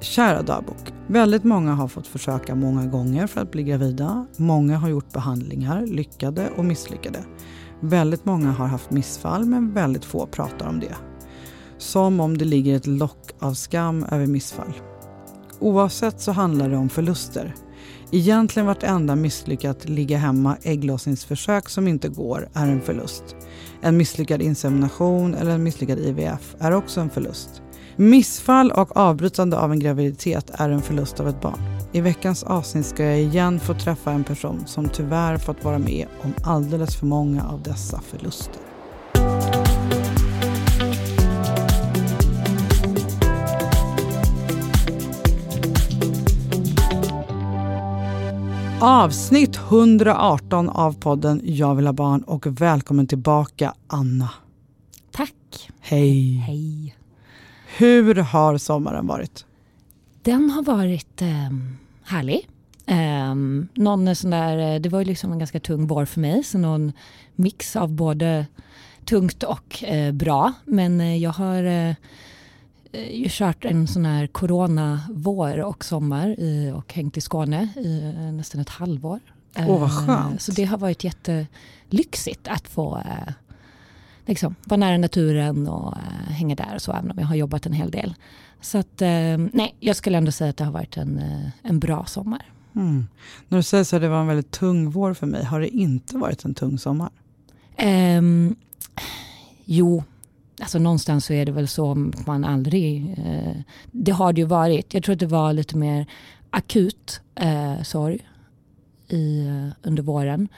Kära dagbok. Väldigt många har fått försöka många gånger för att bli gravida. Många har gjort behandlingar, lyckade och misslyckade. Väldigt många har haft missfall men väldigt få pratar om det. Som om det ligger ett lock av skam över missfall. Oavsett så handlar det om förluster. Egentligen vartenda misslyckat ligga hemma ägglossningsförsök som inte går är en förlust. En misslyckad insemination eller en misslyckad IVF är också en förlust. Missfall och avbrytande av en graviditet är en förlust av ett barn. I veckans avsnitt ska jag igen få träffa en person som tyvärr fått vara med om alldeles för många av dessa förluster. Avsnitt 118 av podden Jag vill ha barn och välkommen tillbaka Anna. Tack. Hej. Hej. Hur har sommaren varit? Den har varit eh, härlig. Eh, någon sån där, det var ju liksom en ganska tung vår för mig, så någon mix av både tungt och eh, bra. Men eh, jag har eh, ju kört en sån här corona-vår och sommar i, och hängt i Skåne i eh, nästan ett halvår. Åh, oh, vad skönt. Så det har varit jättelyxigt att få eh, liksom, vara nära naturen och uh, hänga där och så, även om jag har jobbat en hel del. Så att, uh, nej, jag skulle ändå säga att det har varit en, uh, en bra sommar. Mm. När du säger så att det var en väldigt tung vår för mig, har det inte varit en tung sommar? Um, jo, alltså någonstans så är det väl så att man aldrig, det har det ju varit. Jag tror att det var lite mer akut sorg i, under våren.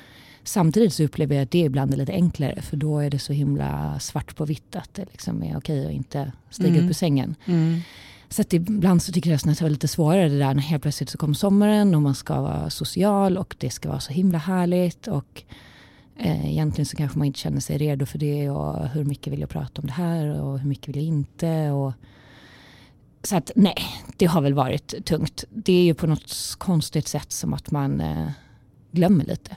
Samtidigt så upplever jag att det ibland är lite enklare för då är det så himla svart på vitt att det liksom är okej att inte stiga mm. upp ur sängen. Mm. Så att ibland så tycker jag att det är lite svårare det där när helt plötsligt så kommer sommaren och man ska vara social och det ska vara så himla härligt och eh, egentligen så kanske man inte känner sig redo för det och hur mycket vill jag prata om det här och hur mycket vill jag inte och så att nej, det har väl varit tungt. Det är ju på något konstigt sätt som att man eh, glömmer lite.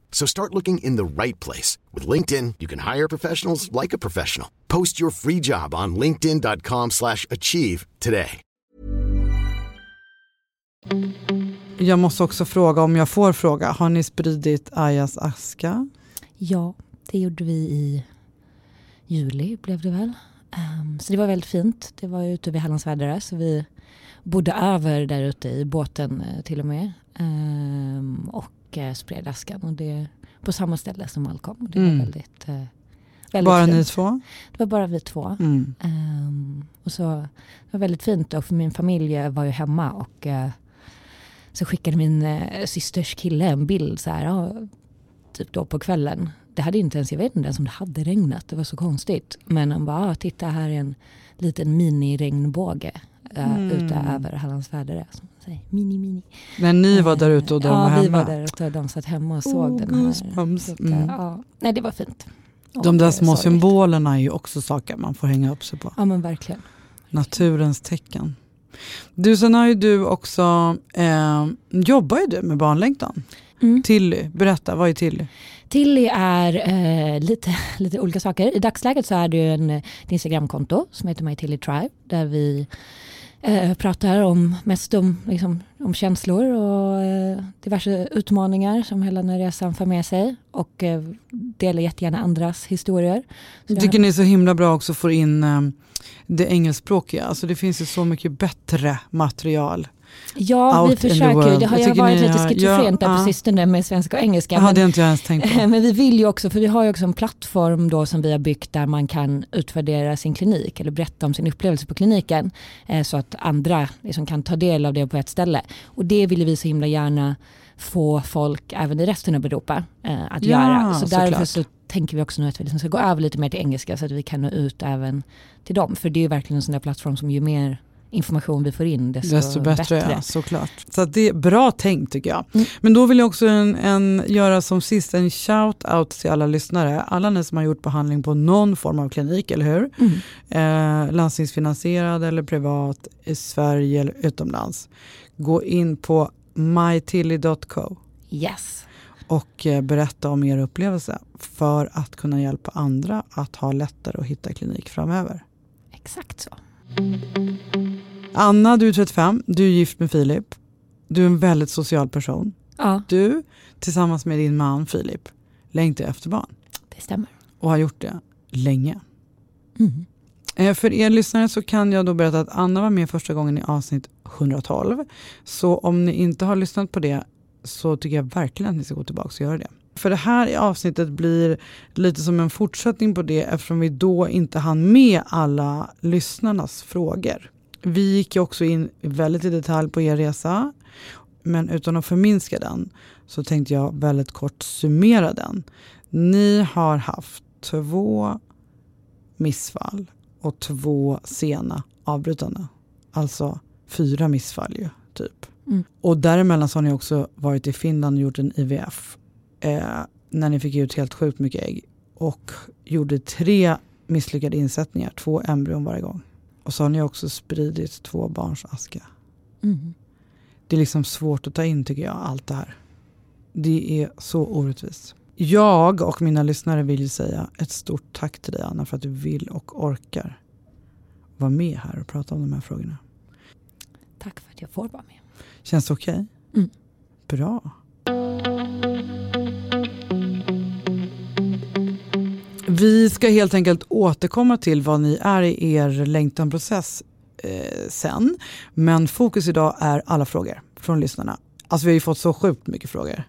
So start looking in the right place. With LinkedIn, you can hire professionals like a professional. Post your free job on linkedin.com slash achieve today. Jag måste också fråga, om jag får fråga, har ni spridit Ajas aska? Ja, det gjorde vi i juli blev det väl. Um, så det var väldigt fint. Det var ute vid Hallandsvädre så vi bodde över där ute i båten uh, till och med. Um, och uh, spred askan och det på samma ställe som Malcolm. Det mm. var väldigt, uh, väldigt Bara fint. ni två? Det var bara vi två. Mm. Um, och så, det var väldigt fint och för min familj var ju hemma och så skickade min eh, systers kille en bild så här, ja, typ då på kvällen. Det hade inte ens, jag vet inte ens om det hade regnat, det var så konstigt. Men han bara, titta här är en liten mini-regnbåge uh, mm. ute över Hallandsväderö. Mini, mini. Men ni var där ute och de ja, var hemma? Ja, vi var där ute och de satt hemma och såg oh, den här. Så, mm. ja. Nej, det var fint. De där små symbolerna är ju också saker man får hänga upp sig på. Ja, men verkligen. Naturens tecken. Du, sen har ju du också, eh, jobbar ju du med barnlängtan. Mm. Tilly, berätta, vad är Tilly? Tilly är eh, lite, lite olika saker. I dagsläget så är det en, ett Instagramkonto som heter My Tilly Tribe där vi eh, pratar om, mest om, liksom, om känslor och eh, diverse utmaningar som hela den här resan för med sig och eh, delar jättegärna andras historier. Så jag tycker ni är så himla bra också får in eh, det engelskspråkiga. Alltså det finns ju så mycket bättre material. Ja, vi försöker. Det har ju varit lite schizofrent ja, där på sistone med svenska och engelska. Ja, men, det har inte jag ens tänkt på. Men vi vill ju också, för vi har ju också en plattform då som vi har byggt där man kan utvärdera sin klinik eller berätta om sin upplevelse på kliniken. Eh, så att andra liksom kan ta del av det på ett ställe. Och det vill vi så himla gärna få folk även i resten av Europa eh, att ja, göra. Så, därför så tänker vi också nu att vi liksom ska gå över lite mer till engelska så att vi kan nå ut även till dem. För det är verkligen en sån där plattform som ju mer information vi får in desto, Desto bättre, bättre. Ja, såklart. Så det är bra tänkt tycker jag. Mm. Men då vill jag också en, en, göra som sist en shout-out till alla lyssnare. Alla ni som har gjort behandling på någon form av klinik, eller hur? Mm. Eh, landstingsfinansierad eller privat i Sverige eller utomlands. Gå in på mytilly.co Yes. och eh, berätta om er upplevelse för att kunna hjälpa andra att ha lättare att hitta klinik framöver. Exakt så. Anna, du är 35, du är gift med Filip. Du är en väldigt social person. Ja, Du tillsammans med din man Filip längtar efter barn det stämmer. och har gjort det länge. Mm. Eh, För er lyssnare så kan jag då berätta att Anna var med första gången i avsnitt 112. Så om ni inte har lyssnat på det så tycker jag verkligen att ni ska gå tillbaka och göra det. För det här avsnittet blir lite som en fortsättning på det eftersom vi då inte hann med alla lyssnarnas frågor. Vi gick ju också in väldigt i detalj på er resa men utan att förminska den så tänkte jag väldigt kort summera den. Ni har haft två missfall och två sena avbrytande. Alltså fyra missfall ju, typ. Mm. Och däremellan så har ni också varit i Finland och gjort en IVF. Eh, när ni fick ut helt sjukt mycket ägg. Och gjorde tre misslyckade insättningar, två embryon varje gång. Och så har ni också spridit två barns aska. Mm. Det är liksom svårt att ta in tycker jag, allt det här. Det är så orättvist. Jag och mina lyssnare vill ju säga ett stort tack till dig Anna för att du vill och orkar vara med här och prata om de här frågorna. Tack för att jag får vara med. Känns det okej? Mm. Bra. Vi ska helt enkelt återkomma till vad ni är i er längtanprocess eh, sen. Men fokus idag är alla frågor från lyssnarna. Alltså vi har ju fått så sjukt mycket frågor.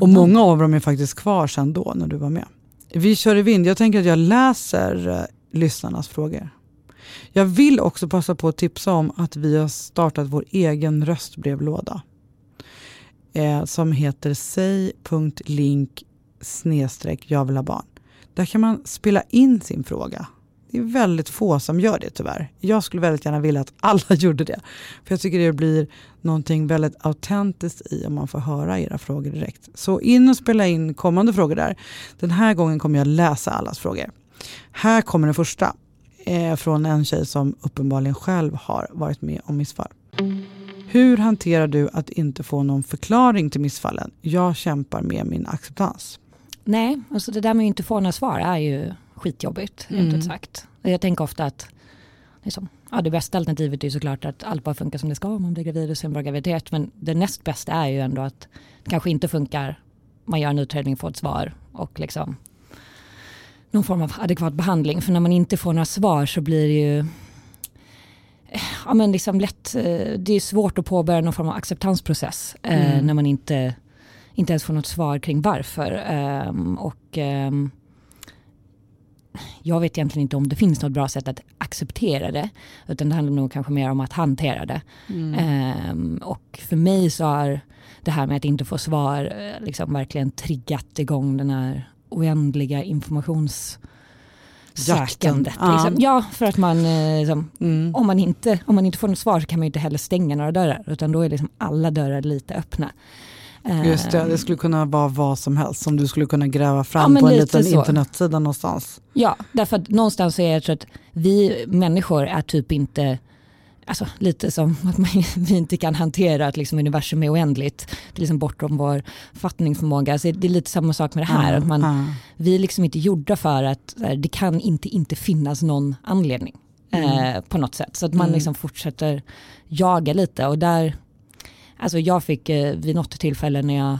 Och många av dem är faktiskt kvar sen då när du var med. Vi kör i vind. Jag tänker att jag läser eh, lyssnarnas frågor. Jag vill också passa på att tipsa om att vi har startat vår egen röstbrevlåda. Eh, som heter säg.link snedstreck jag vill ha barn. Där kan man spela in sin fråga. Det är väldigt få som gör det tyvärr. Jag skulle väldigt gärna vilja att alla gjorde det. För jag tycker det blir någonting väldigt autentiskt i om man får höra era frågor direkt. Så in och spela in kommande frågor där. Den här gången kommer jag läsa allas frågor. Här kommer den första. Eh, från en tjej som uppenbarligen själv har varit med om missfall. Hur hanterar du att inte få någon förklaring till missfallen? Jag kämpar med min acceptans. Nej, alltså det där med att inte få några svar är ju skitjobbigt, Mm. ut sagt. Jag tänker ofta att liksom, ja, det bästa alternativet är såklart att allt bara funkar som det ska om man blir gravid och sen bra graviditet. Men det näst bästa är ju ändå att det kanske inte funkar. Man gör en utredning, får ett svar och liksom någon form av adekvat behandling. För när man inte får några svar så blir det ju ja, men liksom lätt, eh, det är svårt att påbörja någon form av acceptansprocess eh, Mm. när man inte, inte ens får något svar kring varför. Ehm, och ehm, jag vet egentligen inte om det finns något bra sätt att acceptera det. Utan det handlar nog kanske mer om att hantera det. Ehm, och för mig så har det här med att inte få svar eh, liksom verkligen triggat igång den här oändliga informationssökandet. Ja. Liksom. Ja, för att man, eh, liksom, Mm. om, man inte, om man inte får något svar så kan man inte heller stänga några dörrar. Utan då är liksom alla dörrar lite öppna. Just det, Ehm, det skulle kunna vara vad som helst som du skulle kunna gräva Ja, fram men på en lite liten så. internetsida någonstans. Ja, därför att någonstans så är jag tror att vi människor är typ inte, alltså lite som att man, vi inte kan hantera att liksom universum är oändligt. Det är liksom bortom vår fattningsförmåga. Så det är lite samma sak med det här. Ja, att man, ja. Vi är liksom inte gjorda för att här, det kan inte inte finnas någon anledning eh, på något sätt. Så att man Mm. liksom fortsätter jaga lite och där, alltså jag fick eh, vid något tillfälle när jag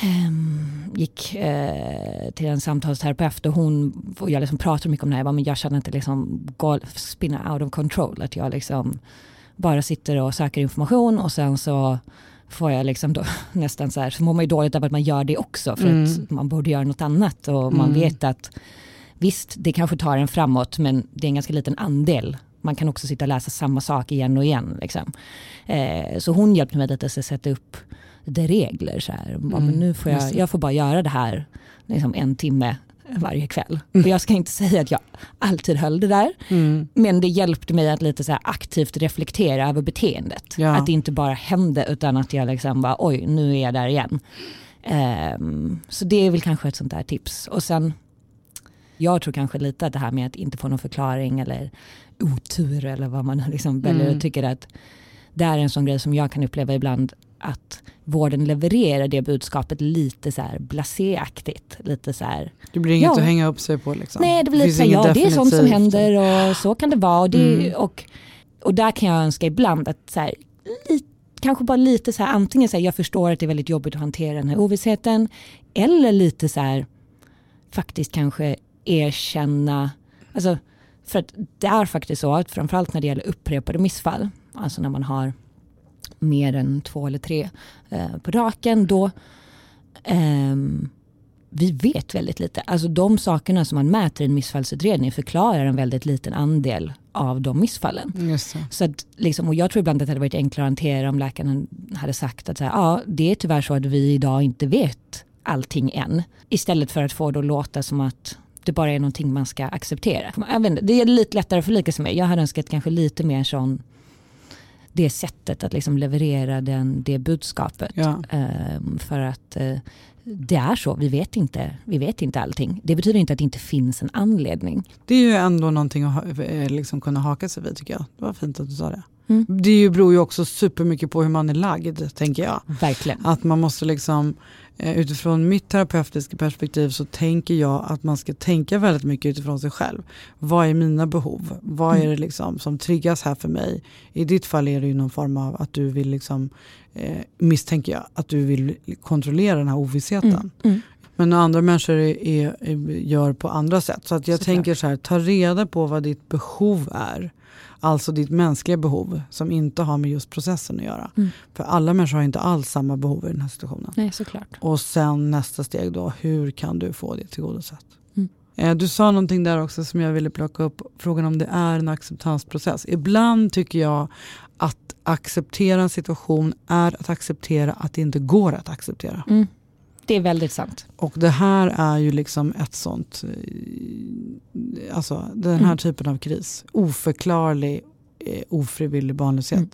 ehm, gick eh, till en samtalsterapeut och hon, och jag liksom pratar mycket om det här, jag, bara, men jag känner inte liksom spinna out of control, att jag liksom bara sitter och söker information och sen så får jag liksom då nästan så här, så mår man ju dåligt av att man gör det också för Mm. att man borde göra något annat och man Mm. vet att visst det kanske tar en framåt men det är en ganska liten andel. Man kan också sitta och läsa samma sak igen och igen. Liksom. Eh, så hon hjälpte mig lite att sätta upp det regler. Så här. Bara, Mm, men nu får jag, jag får bara göra det här liksom en timme varje kväll. Och jag ska inte säga att jag alltid höll det där. Mm. Men det hjälpte mig att lite så aktivt reflektera över beteendet. Ja. Att det inte bara hände utan att jag liksom bara oj nu är jag där igen. Ehm, så det är väl kanske ett sånt där tips. Och sen jag tror kanske lite att det här med att inte få någon förklaring eller otur eller vad man liksom väljer Mm. och tycker att det är en sån grej som jag kan uppleva ibland att vården levererar det budskapet lite så här blaséaktigt. Lite så här, Det blir inget Ja. att hänga upp sig på. Liksom. nej det blir lite så här, ja det är sånt som händer och så kan det vara. Och, det, Mm. och, och där kan jag önska ibland att så här, li, kanske bara lite så här, antingen så här, jag förstår att det är väldigt jobbigt att hantera den här ovissheten eller lite så här, faktiskt kanske erkänna, alltså för att det är faktiskt så att framförallt när det gäller upprepade missfall, alltså när man har mer än två eller tre eh, på raken, då ehm, vi vet väldigt lite. Alltså de sakerna som man mäter i en missfallsutredning förklarar en väldigt liten andel av de missfallen. Just det. Så att, liksom, och jag tror ibland att det hade varit enklare att hantera om läkaren hade sagt att så här, ja, det är tyvärr så att vi idag inte vet allting än. Istället för att få det att låta som att det bara är någonting man ska acceptera. Jag vet det är lite lättare att förlika sig med. Jag hade önskat kanske lite mer sån det sättet att liksom leverera den, det budskapet. Ja. Ehm, för att eh, det är så, vi vet, inte, vi vet inte allting. Det betyder inte att det inte finns en anledning. Det är ju ändå någonting att ha, eh, liksom kunna haka sig vid tycker jag. Det var fint att du sa det. Mm. Det ju- beror ju också supermycket på hur man är lagd, tänker jag. Verkligen. Att man måste liksom, eh, utifrån mitt terapeutiska perspektiv så tänker jag att man ska tänka väldigt mycket utifrån sig själv. Vad är mina behov? Vad är Mm. det liksom som triggas här för mig? I ditt fall är det ju någon form av att du vill, liksom, eh, misstänker jag, att du vill kontrollera den här ovissheten. Mm. Mm. Men andra människor är, är, gör på andra sätt. Så att jag Såklart. tänker så här, ta reda på vad ditt behov är. Alltså ditt mänskliga behov som inte har med just processen att göra. Mm. För alla människor har inte alls samma behov i den här situationen. Nej, såklart. Och sen nästa steg då, hur kan du få det tillgodosett? Mm. Eh, Du sa någonting där också som jag ville plocka upp, frågan om det är en acceptansprocess. Ibland tycker jag att acceptera en situation är att acceptera att det inte går att acceptera. Mm. Det är väldigt sant. Och det här är ju liksom ett sånt, eh, alltså den här Mm. typen av kris. Oförklarlig, eh, ofrivillig barnlöshet. Mm.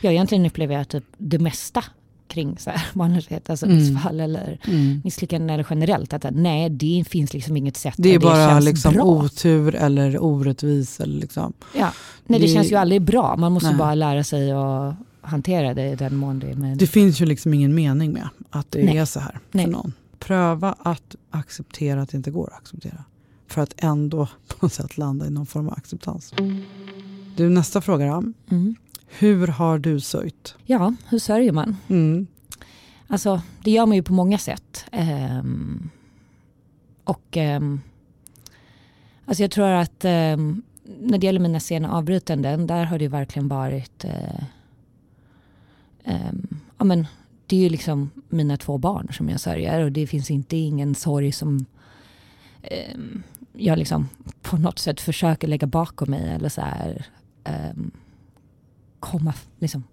Ja, egentligen upplever jag att typ det mesta kring så här, barnlöshet, alltså Mm. missfall eller Mm. misslyckanden eller generellt, att nej det finns liksom inget sätt Det är bara känns liksom bra. otur eller orättvis. Eller liksom. Ja. Nej, det, Det- känns ju aldrig bra, man måste Nej. bara lära sig att hantera det i den mån det med. Det finns ju liksom ingen mening med att det Nej. är så här Nej. för någon. Pröva att acceptera att det inte går att acceptera. För att ändå på något sätt landa i någon form av acceptans. Du, nästa fråga då. Mm. Hur har du sörjt? Ja, hur sörjer man? Mm. Alltså, det gör man ju på många sätt. Ehm, och ehm, alltså jag tror att ehm, när det gäller mina sena avbrytanden, där har det verkligen varit ehm, Ehm, ja, men, det är ju liksom mina två barn som jag sörjer och det finns inte ingen sorg som ehm, jag liksom på något sätt försöker lägga bakom mig eller så här ehm, komma liksom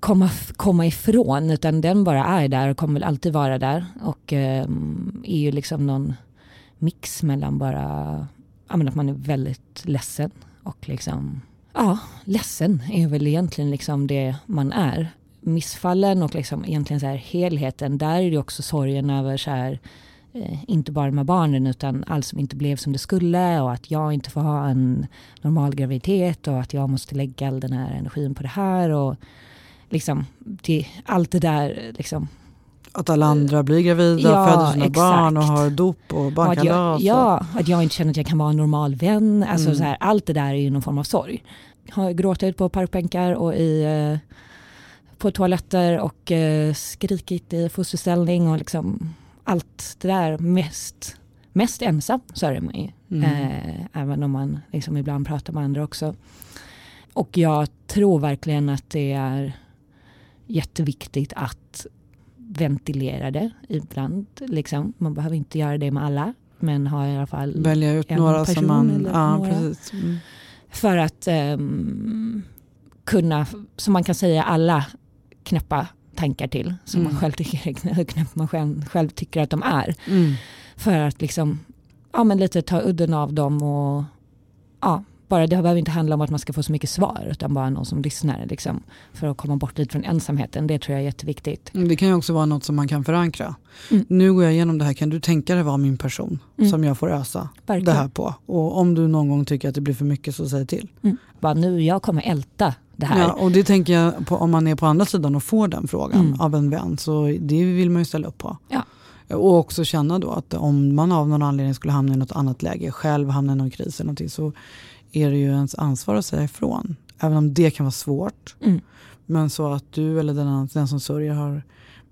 komma, komma ifrån utan den bara är där och kommer väl alltid vara där och ehm, är ju liksom någon mix mellan bara att man är väldigt ledsen och liksom ja, ledsen är väl egentligen liksom det man är. Missfallen och liksom egentligen så här helheten, där är det också sorgen över så här eh, inte bara med barnen utan allt som inte blev som det skulle och att jag inte får ha en normal graviditet och att jag måste lägga all den här energin på det här och liksom till allt det där liksom. Att alla andra blir gravida, Ja, föder sina exakt. barn och har dop och barnkalas. och- ja, att jag inte känner att jag kan vara en normal vän. Alltså Mm. så här, allt det där är ju någon form av sorg. Har gråtit på parkbänkar och i, eh, på toaletter och eh, skrikit i fosterställning och liksom allt det där mest, mest ensam sörjer man ju. Mm. Eh, även om man liksom ibland pratar med andra också. Och jag tror verkligen att det är jätteviktigt att ventilera det ibland. Liksom. Man behöver inte göra det med alla, men ha i alla fall Välja ut en några person som man... Ja, några. precis. Mm. för att ehm, kunna, som man kan säga, alla knäppa tankar till som Mm. man själv tycker hur knäpp man själv, själv tycker att de är. Mm. För att liksom ja, men lite ta udden av dem och ja, bara, det behöver inte handla om att man ska få så mycket svar utan bara någon som lyssnar liksom, för att komma bort lite från ensamheten. Det tror jag är jätteviktigt. Mm, det kan ju också vara något som man kan förankra. Mm. Nu går jag igenom det här, kan du tänka dig vara min person mm. som jag får ösa Verkligen. det här på? Och om du någon gång tycker att det blir för mycket så säg till. Mm. Bara nu, jag kommer älta det här. Ja, och det tänker jag på om man är på andra sidan och får den frågan mm. av en vän. Så det vill man ju ställa upp på. Ja. Och också känna då att om man av någon anledning skulle hamna i något annat läge, själv hamna i någon kris eller någonting, så är det ju ens ansvar att säga ifrån. Även om det kan vara svårt. Mm. Men så att du eller den, den som sörjer har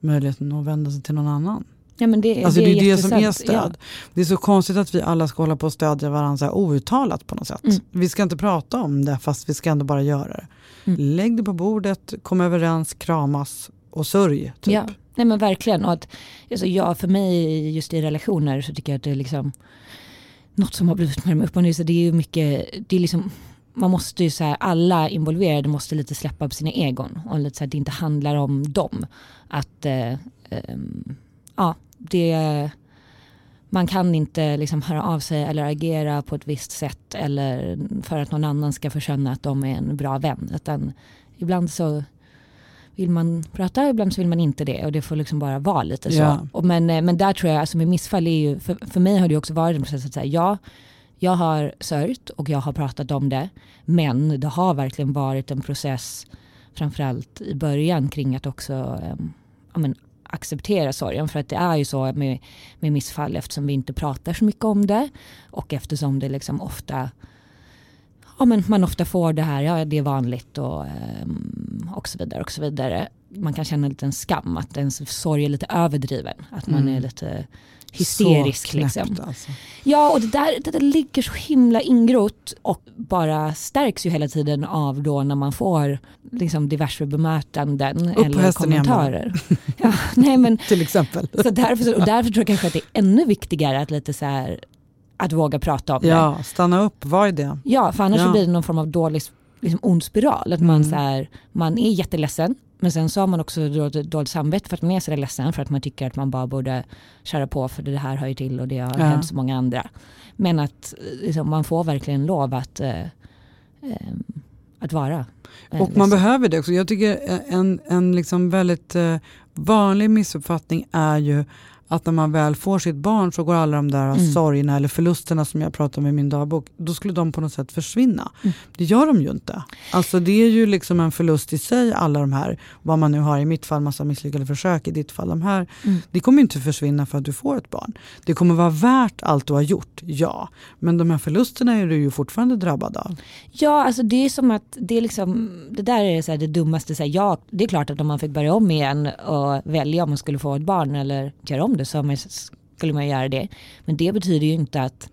möjligheten att vända sig till någon annan. Ja, men det, alltså, det, det är det som är stöd. Ja. Det är så konstigt att vi alla ska hålla på och stödja varandra outtalat på något sätt. Mm. Vi ska inte prata om det fast vi ska ändå bara göra det. Mm. Lägg det på bordet, kom överens, kramas och sörj. Typ. Ja, Nej, men verkligen. Och att, alltså, ja, för mig just i relationer så tycker jag att det är liksom något som har blivit mer upp och ner. Så det är ju mycket, det är liksom, man måste ju så här, alla involverade måste lite släppa på sina egon och lite så här, det inte handlar om dem. Att eh, eh, ja, det, man kan inte liksom höra av sig eller agera på ett visst sätt eller för att någon annan ska få känna att de är en bra vän. Utan ibland så vill man prata, ibland så vill man inte det och det får liksom bara vara lite så. Ja. Och men, eh, men där tror jag, alltså med missfall är ju, för, för mig har det också varit en process att säga ja, jag har sörjt och jag har pratat om det, men det har verkligen varit en process, framförallt i början kring att också ja, men, acceptera sorgen. För att det är ju så med, med missfall eftersom vi inte pratar så mycket om det och eftersom det liksom ofta ja, men man ofta får det här, ja det är vanligt och, ehm, och så vidare och så vidare. Man kan känna en liten skam att ens sorg är lite överdriven. Att man mm. är lite hysterisk. Så knäppt, liksom. alltså. Ja och det där, det där ligger så himla ingrott och bara stärks ju hela tiden av då när man får liksom diverse bemötanden Upp eller kommentarer. ja, nej, men, Till exempel. Så därför, och därför tror jag kanske att det är ännu viktigare att lite så här att våga prata om det. Ja, stanna upp, vad är det? Ja, för annars ja. blir det någon form av dålig liksom, ond spiral. Att man, mm. så här, man är jätteledsen men sen så har man också dåligt samvete för att man är så ledsen för att man tycker att man bara borde köra på för det här hör ju till och det har ja. hänt så många andra. Men att liksom, man får verkligen lov att, eh, eh, att vara. Eh, och man behöver det också. Jag tycker en, en liksom väldigt eh, vanlig missuppfattning är ju att när man väl får sitt barn så går alla de där mm. sorgerna eller förlusterna som jag pratar om i min dagbok, då skulle de på något sätt försvinna. Mm. Det gör de ju inte. Alltså det är ju liksom en förlust i sig alla de här, vad man nu har i mitt fall, massa misslyckade försök, i ditt fall de här. Mm. Det kommer inte försvinna för att du får ett barn. Det kommer vara värt allt du har gjort, ja. Men de här förlusterna är du ju fortfarande drabbad av. Ja, alltså det är som att det är liksom, det där är så det dummaste, så här, ja det är klart att om man fick börja om igen och välja om man skulle få ett barn eller göra om det det så skulle man göra det. Men det betyder ju inte att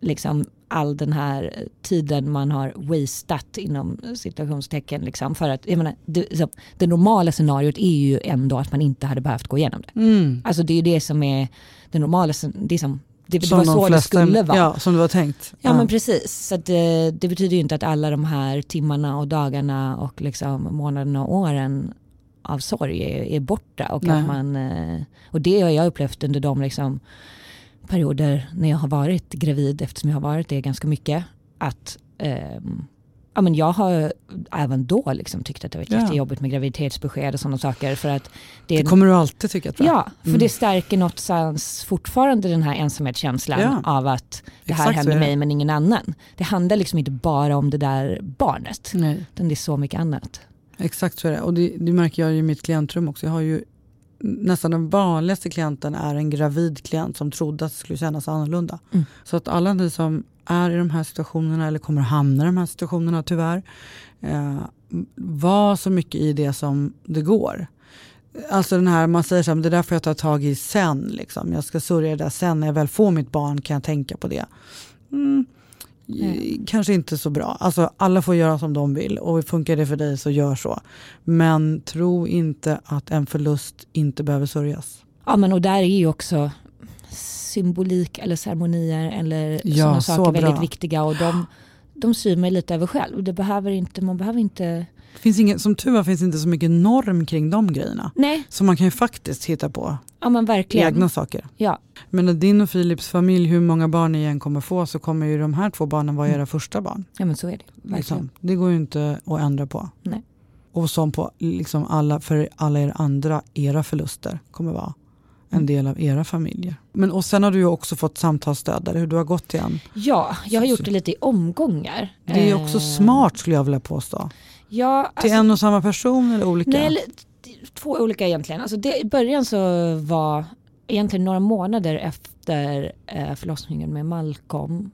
liksom all den här tiden man har wastat inom situationstecken. Liksom, för att, jag menar, det, så, det normala scenariot är ju ändå att man inte hade behövt gå igenom det. Mm. Alltså det är ju det som är det normala, det, som, det, det var så flesta, det skulle vara. Ja, som det var tänkt. Ja, ja. men precis. Så det, det, betyder ju inte att alla de här timmarna och dagarna och liksom månaderna och åren av sorg är, är borta. Och, att man, eh, och det har jag upplevt under de liksom, perioder när jag har varit gravid, eftersom jag har varit det ganska mycket, att eh, ja, men jag har även då liksom tyckt att det varit ja. jättejobbigt med graviditetsbesked och sådana saker. För att det, det kommer du alltid tycka tror jag. Ja, för mm. det stärker någonstans fortfarande den här ensamhetskänslan ja. av att det här Exakt händer mig men ingen annan. Det handlar liksom inte bara om det där barnet. Nej. Utan det är så mycket annat. Exakt så är det. Och det, det märker jag i mitt klientrum också. Jag har ju nästan den vanligaste klienten är en gravid klient som trodde att det skulle kännas annorlunda. Mm. Så att alla ni som är i de här situationerna eller kommer att hamna i de här situationerna tyvärr. Eh, var så mycket i det som det går. Alltså den här, man säger så här, det där får jag ta tag i sen. Liksom. Jag ska sörja det där sen när jag väl får mitt barn kan jag tänka på det. Mm. Mm. Kanske inte så bra. Alltså, alla får göra som de vill och funkar det för dig så gör så. Men tro inte att en förlust inte behöver sörjas. Ja men och där är ju också symbolik eller ceremonier eller ja, sådana saker så väldigt viktiga och de, de syr mig lite över själv. Det behöver inte, man behöver inte finns ingen, som tur var finns inte så mycket norm kring de grejerna. Nej, Så man kan ju faktiskt hitta på ja men verkligen. egna saker. Ja, Men din och Philips familj, hur många barn ni än kommer få så kommer ju de här två barnen vara era första barn. ja men så är det. Verkligen. Liksom. Det går ju inte att ändra på. Nej. Och som på liksom alla, för alla er andra, era förluster kommer vara en Mm. del av era familjer. Men, och sen har du ju också fått samtalsstöd där hur du har gått igen. Ja, jag har gjort det lite i omgångar. Det är också Eh, smart skulle jag vilja påstå. Ja, Till alltså, en och samma person eller olika? nej, två olika egentligen. Alltså det, I början så var egentligen några månader efter eh, förlossningen med Malcolm.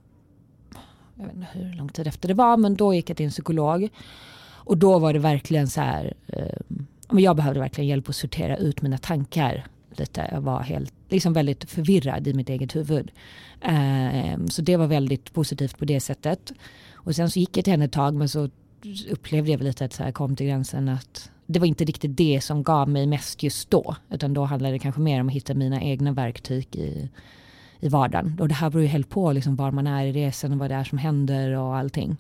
Jag vet inte hur lång tid efter det var men då gick jag till en psykolog. Och då var det verkligen så här. Eh, jag behövde verkligen hjälp att sortera ut mina tankar. Lite. Jag var helt, liksom väldigt förvirrad i mitt eget huvud. Eh, så det var väldigt positivt på det sättet. Och sen så gick jag till henne ett tag men så upplevde jag väl lite att jag kom till gränsen att det var inte riktigt det som gav mig mest just då. Utan då handlade det kanske mer om att hitta mina egna verktyg i, i vardagen. Och det här beror ju helt på liksom var man är i resan och vad det är som händer och allting.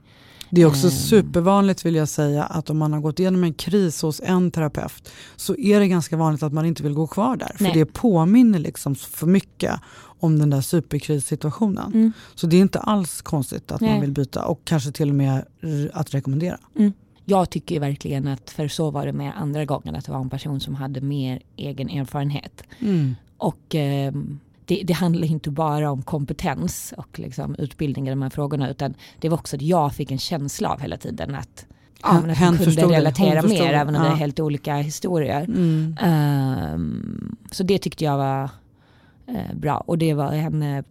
Det är också Mm. supervanligt vill jag säga att om man har gått igenom en kris hos en terapeut så är det ganska vanligt att man inte vill gå kvar där. För Nej. det påminner liksom för mycket om den där superkrissituationen. Mm. Så det är inte alls konstigt att man Nej. vill byta och kanske till och med att rekommendera. Jag tycker verkligen att, för så var det med andra gången, att det var en person som hade mer egen erfarenhet. Och eh, det, det handlar inte bara om kompetens och liksom utbildning i de här frågorna utan det var också att jag fick en känsla av hela tiden att, ja, men att hon kunde det, relatera mer det, även om det ja. är helt olika historier. Mm. Ehm, så det tyckte jag var eh, bra och det var henne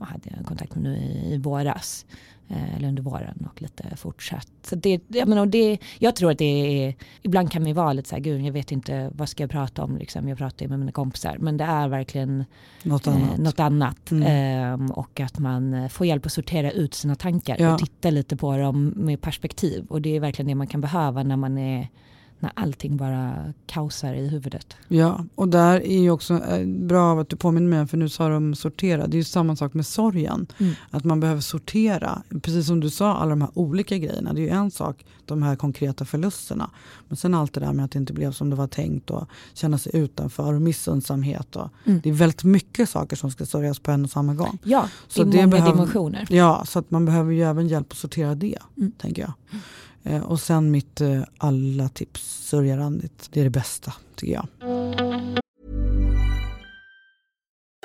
hade jag kontakt med nu i, i våras. Eh, eller under våren och lite fortsatt. Så det, jag, menar, det, jag tror att det är, ibland kan man ju vara lite så här, gud jag vet inte vad ska jag prata om, liksom. jag pratar ju med mina kompisar. Men det är verkligen Något eh, annat. något annat. Mm. Ehm, och att man eh, får hjälp att sortera ut sina tankar Ja. och titta lite på dem med perspektiv. Och det är verkligen det man kan behöva när man är när allting bara kaosar i huvudet. Ja, och där är ju också eh, bra att du påminner mig, för nu sa de sortera. Det är ju samma sak med sorgen. Mm. Att man behöver sortera. Precis som du sa, alla de här olika grejerna. Det är ju en sak, de här konkreta förlusterna. Men sen allt det där med att det inte blev som det var tänkt och känna sig utanför och missundsamhet. Och, Mm. Det är väldigt mycket saker som ska sörjas på en och samma gång. Ja, Så det är många behöver- dimensioner. Ja, så att man behöver ju även hjälp att sortera det, Mm. tänker jag. Eh, och sen mitt eh, alla tips, sörja randigt. Det är det bästa, tycker jag.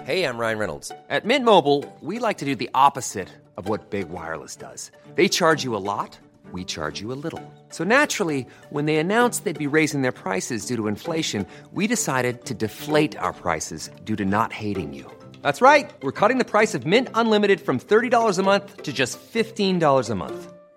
Hej, jag Ryan Reynolds. På Mint Mobile, we like to do the opposite of what Big Wireless does. They charge you a lot, we charge you a little. So naturally, when they announced they'd be raising their prices due to inflation, we decided to deflate our prices due to not hating you. That's right. We're cutting the price of Mint Unlimited from $30 a month to just $15 a month.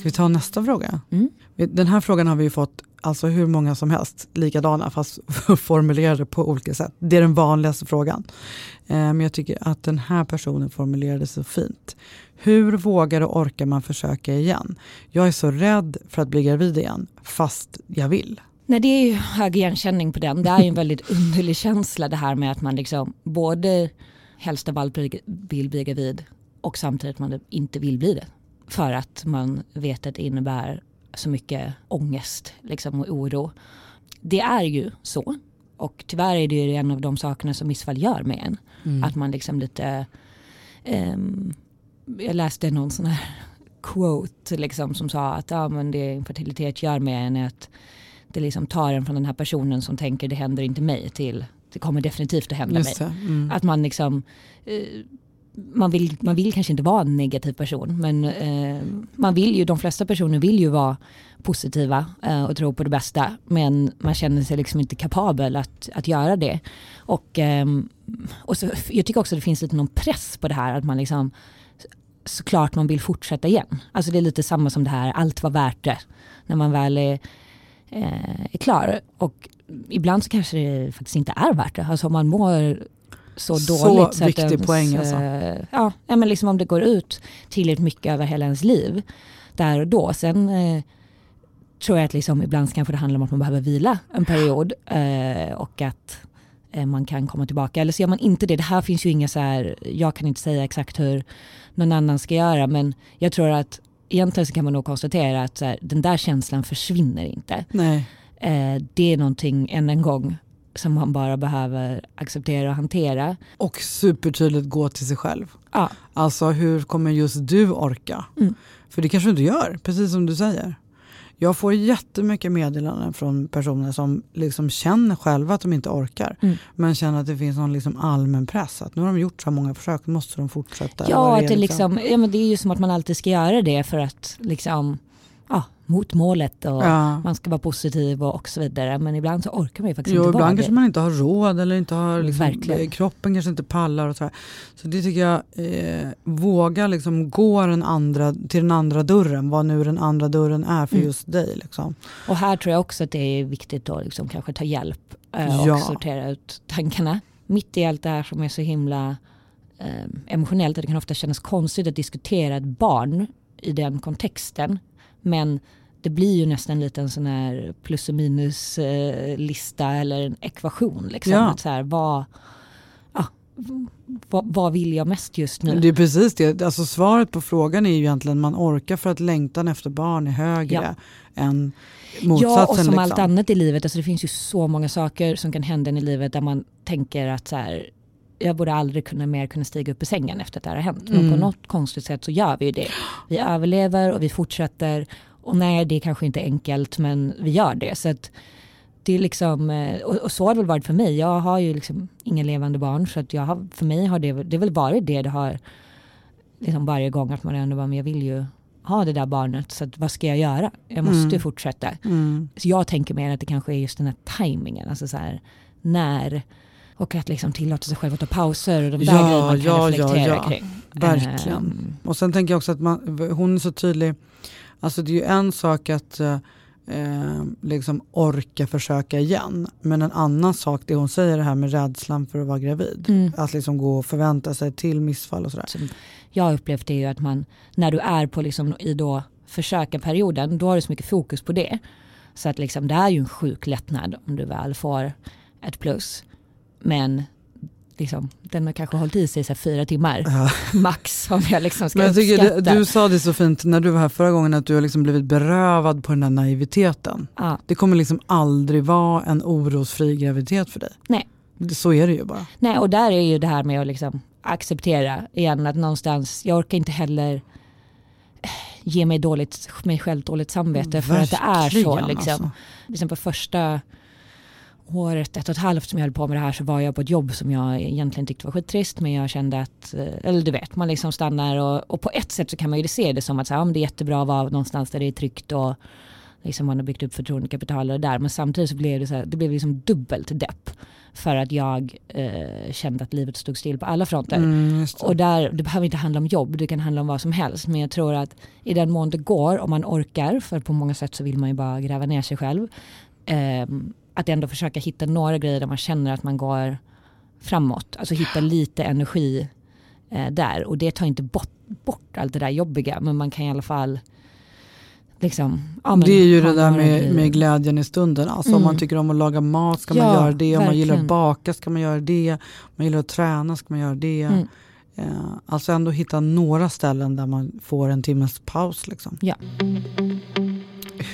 Ska vi ta nästa fråga? Mm. Den här frågan har vi ju fått alltså hur många som helst, likadana fast formulerade på olika sätt. Det är den vanligaste frågan. Eh, Men jag tycker att den här personen formulerade så fint. Hur vågar och orkar man försöka igen? Jag är så rädd för att bli gravid igen, fast jag vill. Nej, det är ju hög igenkänning på den. Det är ju en väldigt underlig känsla det här med att man liksom både helst av allt vill bli gravid och samtidigt man inte vill bli det. För att man vet att det innebär så mycket ångest liksom, och oro. Det är ju så. Och tyvärr är det ju en av de sakerna som missfall gör med en. Att man liksom lite... ehm, jag läste någon sån här quote liksom, som sa att ja, men det infertilitet gör med en är att det liksom tar en från den här personen som tänker det händer inte mig till det kommer definitivt att hända Just mig. Mm. Att man liksom, eh, man vill, man vill kanske inte vara en negativ person men eh, man vill ju, de flesta personer vill ju vara positiva eh, och tro på det bästa men man känner sig liksom inte kapabel att, att göra det. Och, eh, och så, jag tycker också att det finns lite någon press på det här att man liksom såklart man vill fortsätta igen. Alltså det är lite samma som det här, allt var värt det. När man väl är, eh, är klar. Och ibland så kanske det faktiskt inte är värt det. Alltså om man mår så dåligt. Så viktig ens, poäng alltså. Eh, ja, men liksom om det går ut tillräckligt mycket över hela ens liv där och då. Sen eh, tror jag att liksom ibland kanske det handlar om att man behöver vila en period eh, och att eh, man kan komma tillbaka. Eller så gör man inte det. Det här finns ju inga så här, jag kan inte säga exakt hur någon annan ska göra men jag tror att egentligen så kan man nog konstatera att här, den där känslan försvinner inte. Nej. Eh, det är någonting, än en gång, som man bara behöver acceptera och hantera. Och supertydligt gå till sig själv. Ja. Alltså hur kommer just du orka? Mm. För det kanske du inte gör, precis som du säger. Jag får jättemycket meddelanden från personer som liksom känner själva att de inte orkar. Mm. Men känner att det finns någon liksom allmän press. Att nu har de gjort så många försök, nu måste de fortsätta. Ja, är, det, liksom, ja men det är ju som att man alltid ska göra det för att liksom ja, mot målet och ja. man ska vara positiv och, och så vidare. Men ibland så orkar man ju faktiskt jo, inte ibland vara kanske det. man inte har råd eller inte har liksom, Verkligen. kroppen kanske inte pallar och så här. Så det tycker jag, eh, våga liksom gå den andra, till den andra dörren, vad nu den andra dörren är för mm. just dig. Liksom. Och här tror jag också att det är viktigt att liksom kanske ta hjälp eh, och Ja. sortera ut tankarna. Mitt i allt det här som är så himla eh, emotionellt, att det kan ofta kännas konstigt att diskutera ett barn i den kontexten. Men det blir ju nästan lite en sån här plus och minus eh, lista eller en ekvation. Liksom. Ja. Att så här, vad, ja, vad, vad vill jag mest just nu? Det är precis det. Alltså svaret på frågan är ju egentligen man orkar för att längtan efter barn är högre Ja. än motsatsen. Ja, och som liksom. allt annat i livet, alltså det finns ju så många saker som kan hända i livet där man tänker att så här, jag borde aldrig kunna mer kunna stiga upp i sängen efter att det här har hänt. Men Mm. på något konstigt sätt så gör vi ju det. Vi överlever och vi fortsätter. Och nej, det är kanske inte enkelt men vi gör det. Så att det är liksom, eh, och, så har det väl varit för mig. Jag har ju liksom inga levande barn så att jag har, för mig har det, det väl varit det det har liksom varje gång att man ändå bara, men jag vill ju ha det där barnet så att, vad ska jag göra? Jag måste Mm. fortsätta. Mm. Så jag tänker mer att det kanske är just den här tajmingen, alltså så här när och att liksom tillåta sig själv att ta pauser och de där Ja, grejerna man kan ja, ja, reflektera ja. kring. Verkligen. Ehm, Och sen tänker jag också att man, hon är så tydlig. Alltså det är ju en sak att eh, eh, liksom orka försöka igen. Men en annan sak, det hon säger det här med rädslan för att vara gravid. Mm. Att liksom gå och förvänta sig till missfall och sådär. som jag upplevt det är ju att man, när du är på liksom i då försöka-perioden, då har du så mycket fokus på det. Så att liksom det är ju en sjuk lättnad om du väl får ett plus. Men liksom, den har kanske hållit i sig så fyra timmar Ja. max om jag liksom ska Men jag tycker uppskatta. du sa det så fint när du var här förra gången att du har liksom blivit berövad på den här naiviteten. ja. Det kommer liksom aldrig vara en orosfri graviditet för dig. Nej. Så är det ju bara. Nej, och där är ju det här med att liksom acceptera igen att någonstans, jag orkar inte heller ge mig, dåligt, mig själv dåligt samvete för att det är så. Verkligen, Liksom. alltså. liksom på första året, ett och ett halvt som jag höll på med det här så var jag på ett jobb som jag egentligen tyckte var skittrist men jag kände att, eh, eller du vet, man liksom stannar och, och på ett sätt så kan man ju se det som att så här, ja, det är jättebra att vara någonstans där det är tryggt och liksom man har byggt upp förtroendekapital och det där men samtidigt så blev det så här, det blev liksom dubbelt depp för att jag eh, kände att livet stod still på alla fronter. Mm. Och där, det behöver inte handla om jobb, det kan handla om vad som helst. Men jag tror att i den mån det går, om man orkar, för på många sätt så vill man ju bara gräva ner sig själv. ehm, att ändå försöka hitta några grejer där man känner att man går framåt. Alltså hitta lite energi eh, där. Och det tar inte bort, bort allt det där jobbiga, men man kan i alla fall liksom... Ja, men det är ju det där med, med glädjen i stunden. Alltså om Mm. man tycker om att laga mat ska man Ja, göra det. Om man gillar att verkligen. baka ska man göra det. Om man gillar att träna ska man göra det. Mm. Eh, alltså ändå hitta några ställen där man får en timmes paus. Liksom. Ja.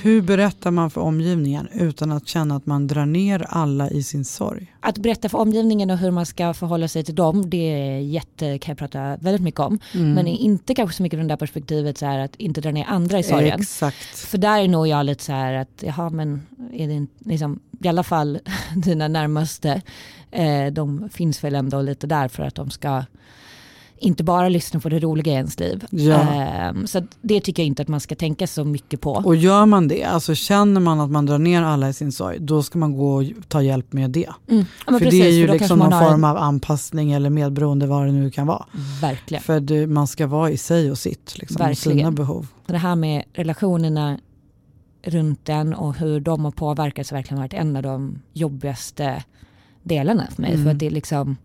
Hur berättar man för omgivningen utan att känna att man drar ner alla i sin sorg? Att berätta för omgivningen och hur man ska förhålla sig till dem, det är jätte, kan jag prata väldigt mycket om. Mm. Men inte kanske så mycket från det där perspektivet så här att inte dra ner andra i sorgen. Exakt. För där är nog jag lite så här att, jaha men är det inte, liksom, i alla fall dina närmaste, eh, de finns väl ändå lite där för att de ska inte bara lyssna på det roliga i ens liv. Ja. Ehm, så det tycker jag inte att man ska tänka så mycket på. Och gör man det, alltså känner man att man drar ner alla i sin sorg, då ska man gå och ta hjälp med det. Mm. Ja, för precis, det är ju liksom någon form av anpassning eller medberoende vad det nu kan vara. Verkligen. För det, man ska vara i sig och sitt, liksom, Verkligen. sina behov. Det här med relationerna runt den och hur de har påverkats har verkligen varit en av de jobbigaste delarna för mig. Mm. För att det är liksom,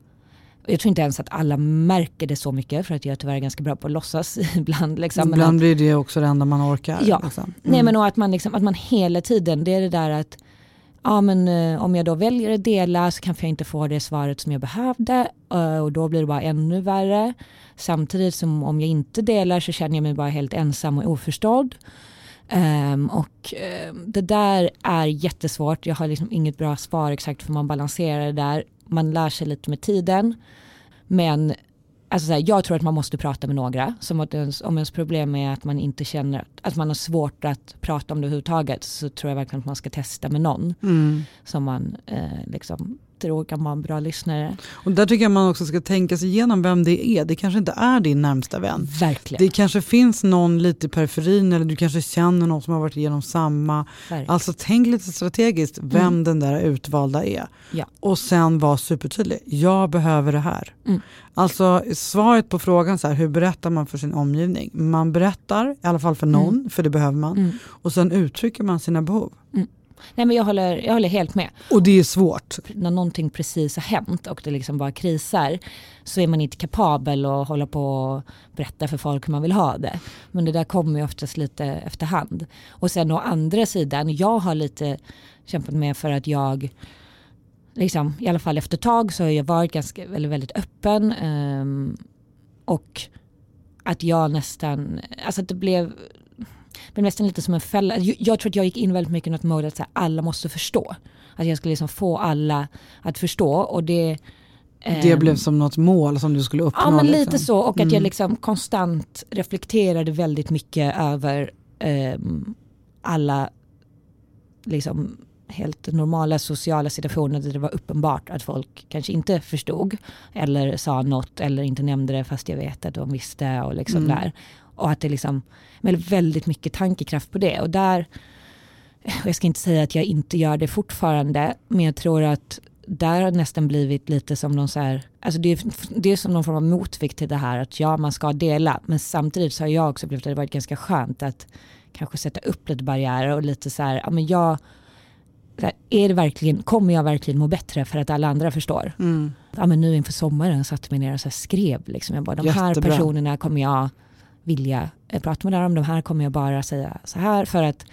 jag tror inte ens att alla märker det så mycket för att jag tyvärr är ganska bra på att låtsas ibland. Liksom. Men Ibland att, blir det också det enda man orkar. Ja. Liksom. nej men och att man, liksom, att man hela tiden, det är det där att ja men eh, om jag då väljer att dela så kanske jag inte får det svaret som jag behövde eh, och då blir det bara ännu värre. Samtidigt som om jag inte delar så känner jag mig bara helt ensam och oförstådd. Ehm, och ehm, det där är jättesvårt. Jag har liksom inget bra svar exakt för man balanserar det där. Man lär sig lite med tiden. Men alltså så här, jag tror att man måste prata med några. Som att ens, om ens problem är att man inte känner att, att man har svårt att prata om det överhuvudtaget så tror jag verkligen att man ska testa med någon Mm. som man eh, liksom tror kan vara en bra lyssnare. Och där tycker jag man också ska tänka sig igenom vem det är. Det kanske inte är din närmsta vän. Verkligen. Det kanske finns någon lite i periferin eller du kanske känner någon som har varit igenom samma. verkligen. Alltså tänk lite strategiskt vem Mm. den där utvalda är. Ja. Och sen var supertydlig. Jag behöver det här. Mm. Alltså svaret på frågan så här, hur berättar man för sin omgivning? Man berättar, i alla fall för någon, för det behöver man. Mm. Och sen uttrycker man sina behov. Nej, men jag, håller, jag håller helt med. Och det är svårt. när någonting precis har hänt och det liksom bara krisar så är man inte kapabel att hålla på och berätta för folk hur man vill ha det. Men det där kommer ju oftast lite efterhand. Och sen å andra sidan, jag har lite kämpat med för att jag liksom, i alla fall efter ett tag så har jag varit ganska, eller väldigt öppen ehm, och att jag nästan, alltså att det blev blev nästan lite som en fälla. Jag, tror att jag gick in väldigt mycket i något mode att så här, alla måste förstå. Att jag skulle liksom få alla att förstå och det Det ehm, blev som något mål som du skulle uppnå. Ja men liksom. lite så och att jag Mm. liksom konstant reflekterade väldigt mycket över ehm, alla liksom helt normala sociala situationer där det var uppenbart att folk kanske inte förstod eller sa något eller inte nämnde det fast jag vet att de visste och liksom Mm. där. Och att det liksom, men väldigt mycket tankekraft på det och där, och jag ska inte säga att jag inte gör det fortfarande, men jag tror att där har nästan blivit lite som någon så här, alltså det är, det är som någon form av motvikt till det här att ja man ska dela, men samtidigt så har jag också upplevt att det varit ganska skönt att kanske sätta upp lite barriärer och lite så här, ja men jag, här, är det verkligen, kommer jag verkligen må bättre för att alla andra förstår? Mm. Ja men nu inför sommaren satte jag mig ner och så skrev liksom, jag bara de här Jättebra. personerna kommer jag vilja eh, prata med dem, de här kommer jag bara säga så här för att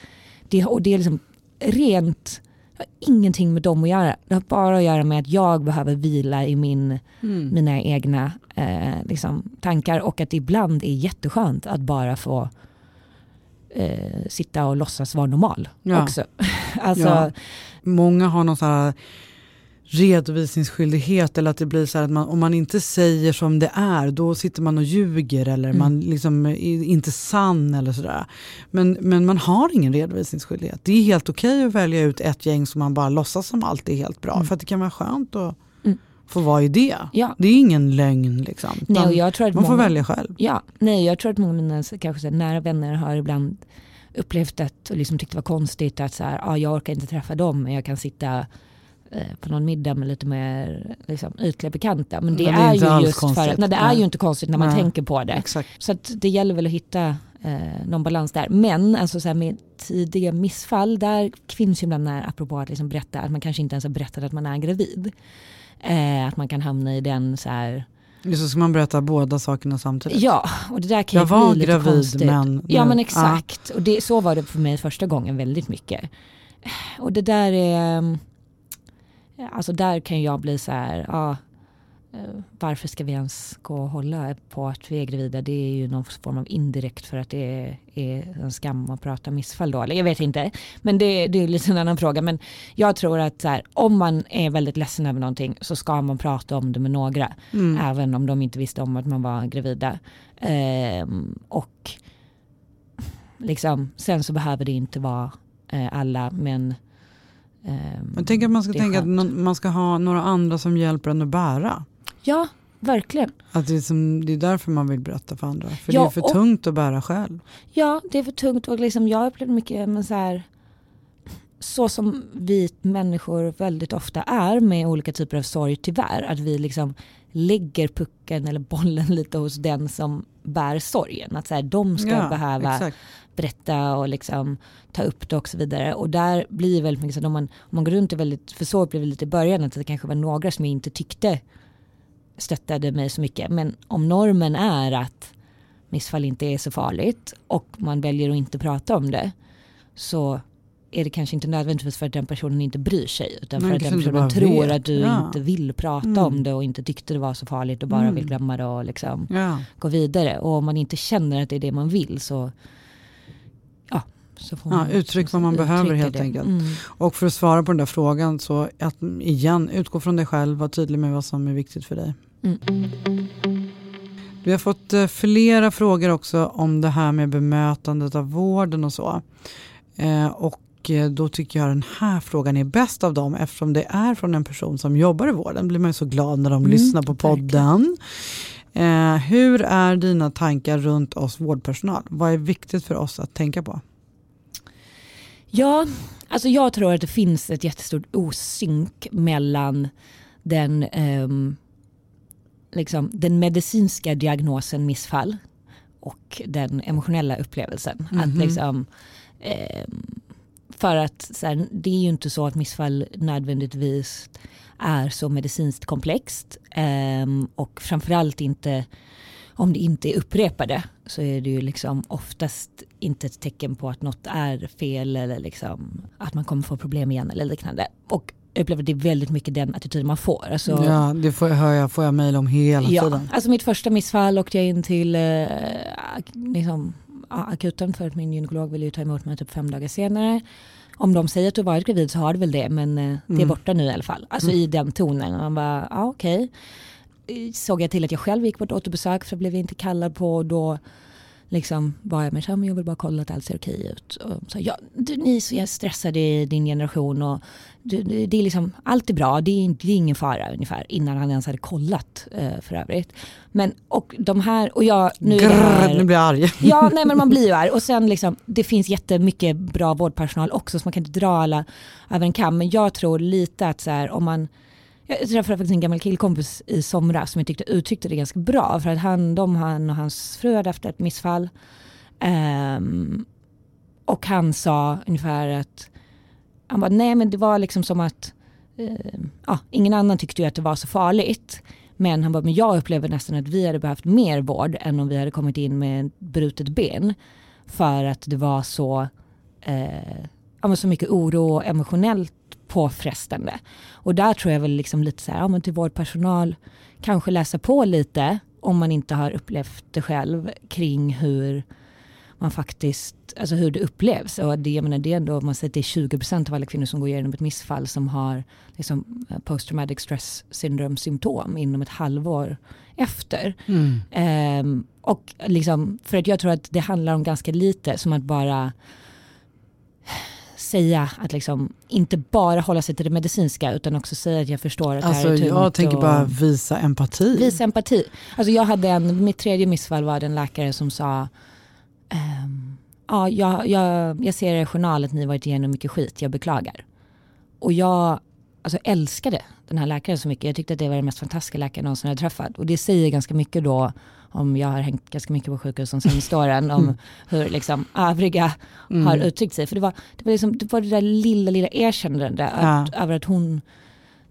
det, och det är liksom rent, det har ingenting med dem att göra. Det har bara att göra med att jag behöver vila i min, Mm. mina egna eh, liksom, tankar och att det ibland är jätteskönt att bara få eh, sitta och låtsas vara normal Ja. också. alltså, Ja. Många har någon sån här redovisningsskyldighet eller att det blir så här att man, om man inte säger som det är då sitter man och ljuger eller Mm. man liksom är inte sann eller sådär. Men, men man har ingen redovisningsskyldighet. Det är helt okej att välja ut ett gäng som man bara låtsas som allt är helt bra för att det kan vara skönt att Mm. få vara i det. Ja. Det är ingen lögn liksom. nej, och jag tror att man får många- välja själv. Ja, nej jag tror att många av mina kanske så nära vänner har ibland upplevt att och liksom tyckt det var konstigt att så här, ah, jag orkar inte träffa dem men jag kan sitta på någon middag med lite mer liksom, ytliga bekanta. Men det, Men det är är, ju just för konstigt. att, nej, det är ju inte konstigt när man Nej. tänker på det. Exakt. Så att det gäller väl att hitta eh, någon balans där. Men alltså, så här, med tidiga missfall, där finns ju ibland när, apropå att liksom berätta, att man kanske inte ens har berättat att man är gravid. Eh, att man kan hamna i den så här, Just så ska man berätta båda sakerna samtidigt. Ja, och det där kan Jag ju var bli lite gravid, konstigt. men Ja men exakt. Och det, så var det för mig första gången väldigt mycket. Och det där är... Alltså där kan jag bli så här, ja, eh, varför ska vi ens gå och hålla på att vi är gravida? Det är ju någon form av indirekt för att det är, är en skam att prata missfall då. Eller jag vet inte. Men det, det är lite en annan fråga. Men jag tror att här, om man är väldigt ledsen över någonting så ska man prata om det med några. Mm. Även om de inte visste om att man var gravida. Ehm, och liksom, sen så behöver det inte vara eh, alla men ehm, Jag tänker att man ska tänka att skönt. någon- man ska ha några andra som hjälper en att bära. Ja, verkligen. Att det, är som, det är därför man vill berätta för andra. För Ja, det är för och- tungt att bära själv. Ja, det är för tungt och liksom, jag upplevde mycket men så här så som vi människor väldigt ofta är med olika typer av sorg tyvärr. Att vi liksom lägger pucken eller bollen lite hos den som bär sorgen. Att så här, de ska Ja, behöva exakt. Berätta och liksom ta upp det och så vidare. Och där blir väldigt mycket så om man, om man går runt och väldigt, för så blev det lite i början att det kanske var några som jag inte tyckte stöttade mig så mycket. Men om normen är att missfall inte är så farligt och man väljer att inte prata om det så är det kanske inte nödvändigtvis för att den personen inte bryr sig utan för att den personen tror vet. att du Ja. inte vill prata Mm. om det och inte tyckte det var så farligt och bara Mm. vill glömma det och liksom Ja. gå vidare. Och om man inte känner att det är det man vill så, ja, uttryck vad man behöver helt det. enkelt. Mm. Och för att svara på den där frågan så att, igen, utgå från dig själv, var tydlig med vad som är viktigt för dig. Mm. Vi har fått eh, flera frågor också om det här med bemötandet av vården och så. Eh, och eh, då tycker jag den här frågan är bäst av dem eftersom det är från en person som jobbar i vården. blir man ju så glad när de Mm, lyssnar på podden. Eh, hur är dina tankar runt oss vårdpersonal? Vad är viktigt för oss att tänka på? Ja, alltså jag tror att det finns ett jättestort osynk mellan den, ehm, liksom, den medicinska diagnosen missfall och den emotionella upplevelsen. Att liksom, ehm, för att så här, det är ju inte så att missfall nödvändigtvis är så medicinskt komplext ehm, och framförallt inte om det inte är upprepade så är det ju liksom oftast inte ett tecken på att något är fel eller liksom att man kommer få problem igen eller liknande. Och jag upplever att det är väldigt mycket den attityden man får. Alltså, Ja, det får jag, hör jag, får jag mejl om hela Ja, tiden. alltså mitt första missfall åkte jag in till eh, liksom, akuten för att min gynekolog ville ju ta emot mig typ fem dagar senare. Om de säger att du varit gravid så har du väl det men eh, det är Mm. borta nu i alla fall. Alltså i den tonen. Och man bara, ja okej. Eh, Såg jag till att jag själv gick på ett återbesök för det blev jag inte kallad på och då liksom var jag med så här, men jag vill bara kolla att allt ser okej ut. Och så, ja, du, ni är så stressade i din generation och du, det det är liksom, allt är bra, det är, inte- det är ingen fara ungefär innan han ens hade kollat eh, för övrigt. Men och de här, och jag, nu Grrr, här, nu blir jag arg. Ja, nej men man blir ju arg. Och sen liksom, det finns jättemycket bra vårdpersonal också så man kan inte dra alla över en kam. Men jag tror lite att så här, om man jag träffade faktiskt en gammal killkompis i somras som jag tyckte uttryckte det ganska bra. För att han, de, han och hans fru hade haft ett missfall. Um, och han sa ungefär att, han bara, nej men det var liksom som att, uh, ja, ingen annan tyckte ju att det var så farligt. Men han bara, men jag upplever nästan att vi hade behövt mer vård än om vi hade kommit in med ett brutet ben. För att det var så, uh, ja, men så mycket oro och emotionellt påfrestande. Och där tror jag väl liksom lite så här, ja men till vårdpersonal, kanske läsa på lite om man inte har upplevt det själv kring hur man faktiskt, alltså hur det upplevs. Och det, jag menar, det är ändå, man säger att det är 20% av alla kvinnor som går igenom ett missfall som har liksom, eh, post traumatic stress syndrome symptom inom ett halvår efter. Mm. Ehm, och liksom, för att jag tror att det handlar om ganska lite som att bara säga att liksom inte bara hålla sig till det medicinska utan också säga att jag förstår att Alltså, det här är tungt. jag tänker och bara visa empati. visa empati. Alltså jag hade en, mitt tredje missfall var det en läkare som sa ehm, ja, jag, jag, jag ser i journal att ni varit igenom mycket skit, jag beklagar. Och jag alltså, älskade den här läkaren så mycket. Jag tyckte att det var den mest fantastiska läkaren jag någonsin hade träffat. Och det säger ganska mycket då om jag har hängt ganska mycket på sjukhus de senaste åren om hur liksom övriga har uttryckt sig. För det var det, var liksom, det, var det där lilla, lilla erkännandet att, över att hon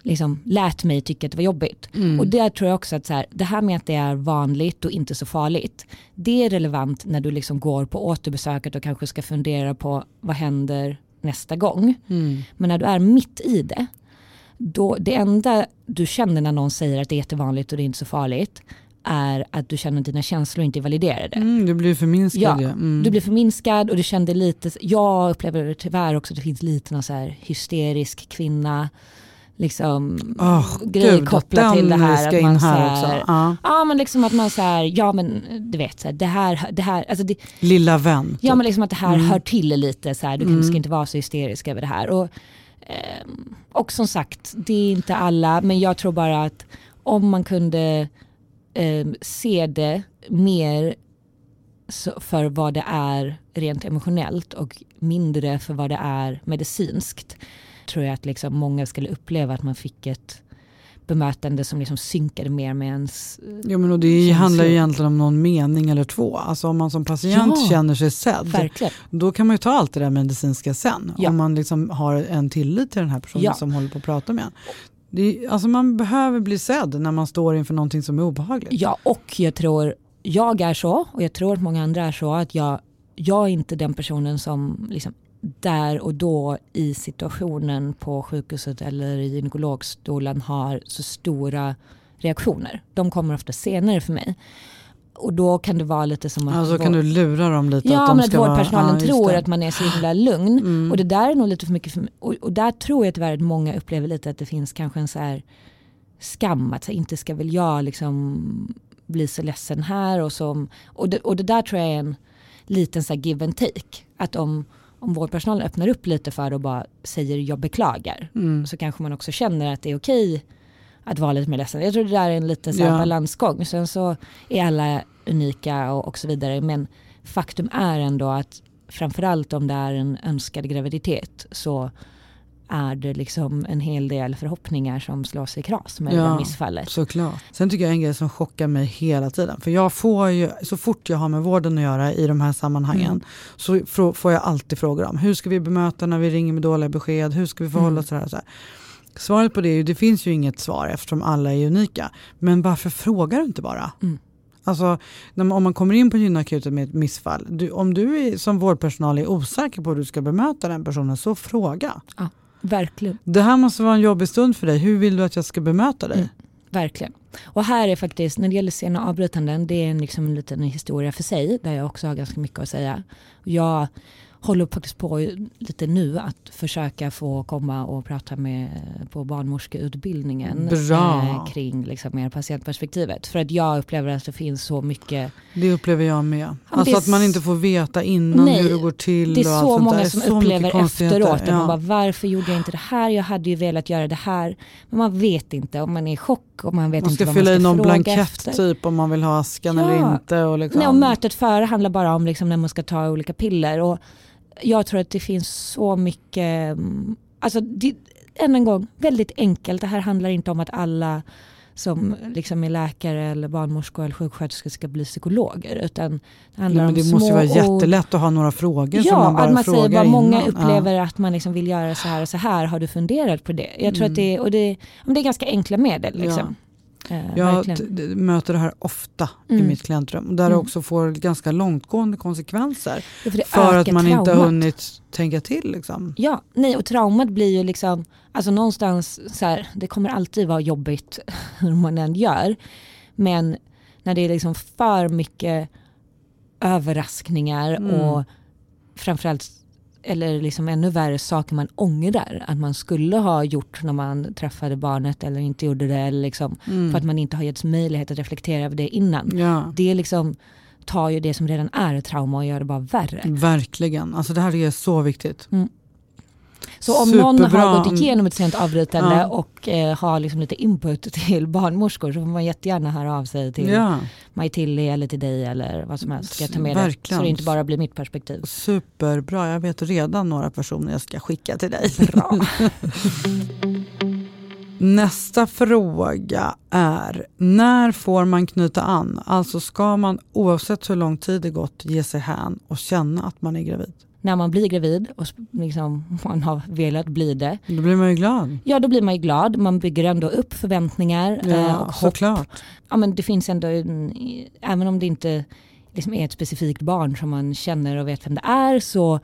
liksom lät mig tycka att det var jobbigt. Och där tror jag också att så här, det här med att det är vanligt och inte så farligt, det är relevant när du liksom går på återbesöket och kanske ska fundera på vad händer nästa gång. Men när du är mitt i det, då det enda du känner när någon säger att det är jättevanligt och det är inte så farligt är att du känner att dina känslor inte är validerade. Mm, du blir förminskad Ja. Mm. du blir förminskad och du kände lite, jag upplever det tyvärr också att det finns lite någon så här hysterisk kvinna, liksom Åh, grej gud, kopplat till det här. att man här så också. Ja. Ja men liksom att man så här, ja men du vet så här, det här, det här, alltså det, Lilla vän. ja typ. men liksom att det här Mm. hör till lite så här, du mm. ska inte vara så hysterisk över det här. Och, ehm, och som sagt, det är inte alla, men jag tror bara att om man kunde eh, se det mer för vad det är rent emotionellt och mindre för vad det är medicinskt. Tror jag att liksom många skulle uppleva att man fick ett bemötande som liksom synkade mer med ens Jo, men och Det känslor. handlar ju egentligen om någon mening eller två. Alltså om man som patient ja, känner sig sedd, verkligen. då kan man ju ta allt det där medicinska sen. Ja. Om man liksom har en tillit till den här personen ja. som håller på att prata med det, alltså man behöver bli sedd när man står inför någonting som är obehagligt. Ja, och jag tror jag är så och jag tror att många andra är så att jag, jag är inte den personen som liksom där och då i situationen på sjukhuset eller i gynekologstolen har så stora reaktioner. De kommer ofta senare för mig. Och då kan det vara lite som att... Ja, så kan du lura dem lite? Ja, att, de men att vårdpersonalen vara, ja, tror att man är så himla lugn. Mm. Och det där är nog lite för mycket för. Och, och, där tror jag tyvärr att många upplever lite att det finns kanske en så här skam. Att så inte ska väl jag liksom bli så ledsen här. Och, som, och, det, och det där tror jag är en liten så give and take. Att om, om vårdpersonalen öppnar upp lite för och bara säger jag beklagar. Mm. Så kanske man också känner att det är okej att vara lite mer ledsen. Jag tror det där är en liten så ja. balansgång. Sen så är alla unika och, och så vidare. Men faktum är ändå att framförallt om det är en önskad graviditet så är det liksom en hel del förhoppningar som slås i kras med ja, det missfallet. Såklart. Sen tycker jag en grej som chockar mig hela tiden. För jag får ju, så fort jag har med vården att göra i de här sammanhangen mm. så får jag alltid frågor om hur ska vi bemöta när vi ringer med dåliga besked, hur ska vi förhålla mm. oss mm. så här. Svaret på det är ju, det finns ju inget svar eftersom alla är unika. Men varför frågar du inte bara? Mm. Alltså, om man kommer in på gynakuten med ett missfall, du, om du är, som vårdpersonal är osäker på hur du ska bemöta den personen, så fråga. Ja, verkligen. Det här måste vara en jobbig stund för dig. Hur vill du att jag ska bemöta dig? Mm, verkligen. Och här är faktiskt, när det gäller sena avbrytanden, det är en, liksom en liten historia för sig, där jag också har ganska mycket att säga. Jag håller faktiskt på lite nu att försöka få komma och prata med på barnmorskeutbildningen eh, kring liksom mer patientperspektivet. För att jag upplever att det finns så mycket. Det upplever jag med. Alltså att man inte får veta innan nej, hur det går till. Det är så många som så upplever efteråt. Ja. Man bara, varför gjorde jag inte det här? Jag hade ju velat göra det här. Men man vet inte om man är i chock och man vet man inte vad man ska fylla i någon blankett efter. typ om man vill ha askan ja. eller inte. Och liksom. Nej, och mötet före handlar bara om liksom när man ska ta olika piller. Och jag tror att det finns så mycket, mm, alltså det, än en gång, väldigt enkelt. Det här handlar inte om att alla som liksom är läkare eller barnmorskor eller sjuksköterskor ska bli psykologer. Utan det handlar ja, om det små måste vara jättelätt att ha några frågor. Ja, man bara att man säger bara många upplever ja. att man liksom vill göra så här och så här. Har du funderat på det? Jag tror mm. att det, och det, det är ganska enkla medel. Liksom. Ja. Eh, jag möter det här ofta mm. i mitt klientrum. Där mm. det också får ganska långtgående konsekvenser. Ja, för, för att man traumat. inte har hunnit tänka till. Liksom. Ja, nej och traumat blir ju liksom, alltså någonstans så här, det kommer alltid vara jobbigt hur man än gör. Men när det är liksom för mycket överraskningar mm. och framförallt eller liksom ännu värre saker man ångrar att man skulle ha gjort när man träffade barnet eller inte gjorde det. Eller liksom, mm. För att man inte har getts möjlighet att reflektera över det innan. Ja. Det liksom tar ju det som redan är trauma och gör det bara värre. Verkligen, alltså det här är så viktigt. Mm. Så om Superbra. någon har gått igenom ett sent avbrytande ja. och eh, har liksom lite input till barnmorskor så får man jättegärna höra av sig till ja. Maj-Tilly eller till dig eller vad som helst. Ska jag ta med Verkligen. det så det inte bara blir mitt perspektiv. Superbra, jag vet redan några personer jag ska skicka till dig. Bra. Nästa fråga är, när får man knyta an? Alltså ska man oavsett hur lång tid det gått ge sig hän och känna att man är gravid? När man blir gravid och liksom, man har velat bli det. Då blir man ju glad. Ja, då blir man ju glad. Man bygger ändå upp förväntningar ja, eh, och hopp. Såklart. Ja, men det finns ändå, en, även om det inte liksom är ett specifikt barn som man känner och vet vem det är så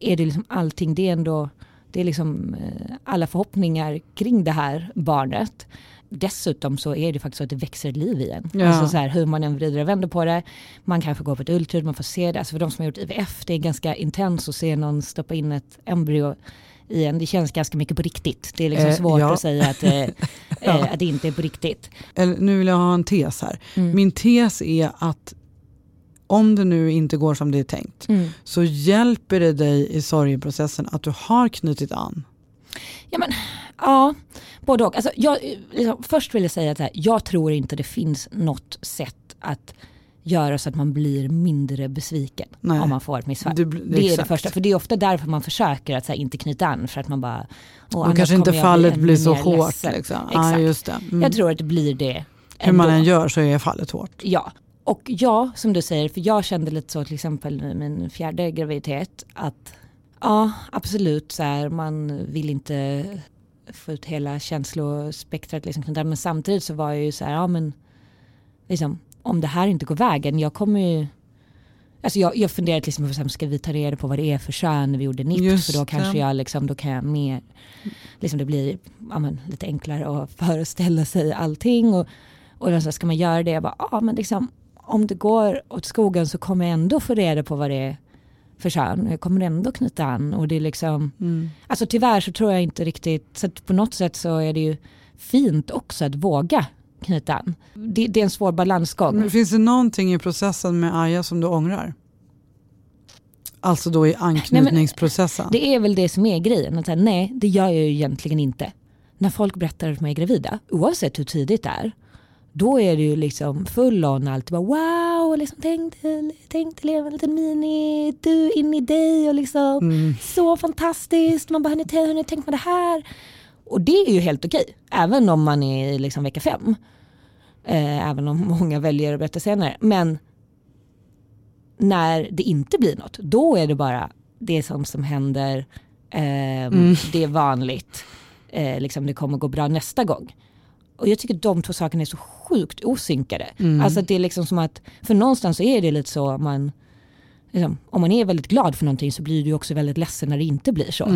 är det liksom allting, det är ändå det är liksom eh, alla förhoppningar kring det här barnet dessutom så är det faktiskt så att det växer liv igen. Ja. Alltså så här, hur man än vrider och vänder på det. Man kanske går på ett ultraljud, man får se det. Alltså för de som har gjort IVF, det är ganska intens att se någon stoppa in ett embryo i en. Det känns ganska mycket på riktigt. Det är liksom eh, svårt ja. att säga att, eh, ja. att det inte är på riktigt. Eller, nu vill jag ha en tes här. Mm. Min tes är att om det nu inte går som det är tänkt mm. så hjälper det dig i sorgeprocessen att du har knutit an. Ja, men, Ja, både och. Alltså, jag, liksom, först vill jag säga att här, jag tror inte det finns något sätt att göra så att man blir mindre besviken Nej. om man får ett missfall. Det Det, blir- är det första, för det är ofta därför man försöker att här, inte knyta an för att man bara... Och kanske inte fallet blir så hårt. Liksom. Exakt. Ja, just det. Mm. Jag tror att det blir det. Hur man än gör så är fallet hårt. Ja, och ja, som du säger, för jag kände lite så till exempel i min fjärde graviditet att ja, absolut så här, man vill inte få ut hela känslospektrat liksom, men samtidigt så var jag ju så här, ja men liksom, om det här inte går vägen, jag kommer ju Alltså jag, jag funderade exempel, på så här, ska vi ta reda på vad det är för kön när vi gjorde NIPT? Just För då kanske jag liksom, då kan jag mer, liksom det blir ja, men, lite enklare att föreställa sig allting. Och, och då så här, ska man göra det? Jag bara, ja men liksom om det går åt skogen så kommer jag ändå få reda på vad det är för kön. Jag kommer ändå knyta an och det är liksom, Mm. alltså tyvärr så tror jag inte riktigt, så på något sätt så är det ju fint också att våga knyta an. Det, det är en svår balansgång. Men finns det någonting i processen med Aja som du ångrar? Alltså då i anknytningsprocessen? Det är väl det som är grejen. Att säga, nej, det gör jag ju egentligen inte. När folk berättar att de är gravida, oavsett hur tidigt det är, då är det ju liksom full on allt. Bara, wow, liksom, tänk, dig- tänk dig leva en liten mini, du in i dig och liksom så fantastiskt. Man bara, hörni, hörni, tänk på det här. Och det är ju helt okej, även om man är i liksom vecka fem. Eh, även om många väljer att berätta senare. Men när det inte blir något, då är det bara det som, som händer, ehm, det är vanligt, eh, liksom det kommer gå bra nästa gång. Och jag tycker de två sakerna är så sjukt osynkade. Alltså att det är liksom som att, för någonstans så är det lite så man, liksom, om man är väldigt glad för någonting så blir du också väldigt ledsen när det inte blir så.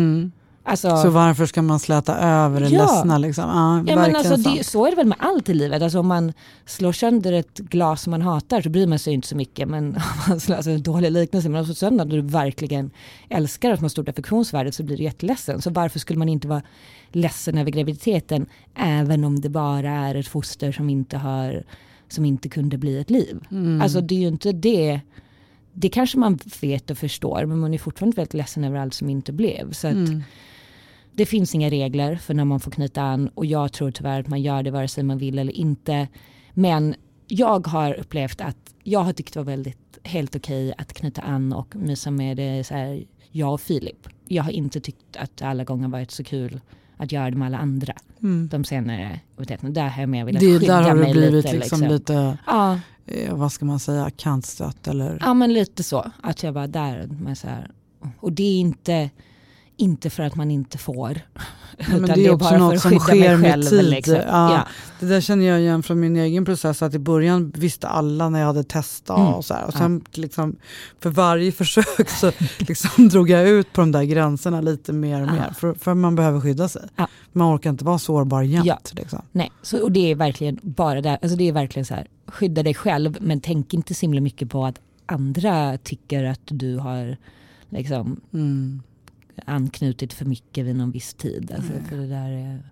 Alltså, Så varför ska man släta över det Ja. ledsna? Liksom? Ja, Ja, men alltså, det, så är det väl med allt i livet. Alltså, om man slår sönder ett glas som man hatar så bryr man sig inte så mycket. Men om man alltså, en dålig liknelse, men om man slår sönder och du verkligen älskar att man har stort affektionsvärde så blir du jätteledsen. Så varför skulle man inte vara ledsen över graviditeten även om det bara är ett foster som inte, har, som inte kunde bli ett liv? Mm. Alltså det är ju inte det. Det kanske man vet och förstår men man är fortfarande väldigt ledsen över allt som inte blev. Så att, Mm. det finns inga regler för när man får knyta an och jag tror tyvärr att man gör det vare sig man vill eller inte. Men jag har upplevt att jag har tyckt det var väldigt helt okej att knyta an och mysa med det så här, jag och Filip. Jag har inte tyckt att det alla gånger varit så kul att göra det med alla andra. De senare. Där har jag mer velat det, skydda där har mig det blivit lite. liksom, lite, Ja, eh, vad ska man säga, kantstött eller? Ja men lite så. Att jag bara där. Men så här. Och det är inte, inte för att man inte får. men utan det är också bara något som sker med tid. liksom. Ja. Ja. Det där känner jag igen från min egen process att i början visste alla när jag hade testat Mm. och så här. Och sen liksom, för varje försök så liksom drog jag ut på de där gränserna lite mer och mer. För, för man behöver skydda sig. Ja. Man orkar inte vara sårbar jämt. Ja. Liksom. Nej, så, och det är verkligen bara där. Alltså det är verkligen så här. Skydda dig själv men tänk inte så himla mycket på att andra tycker att du har liksom Mm. Anknutit för mycket vid någon viss tid. Alltså, för det där är...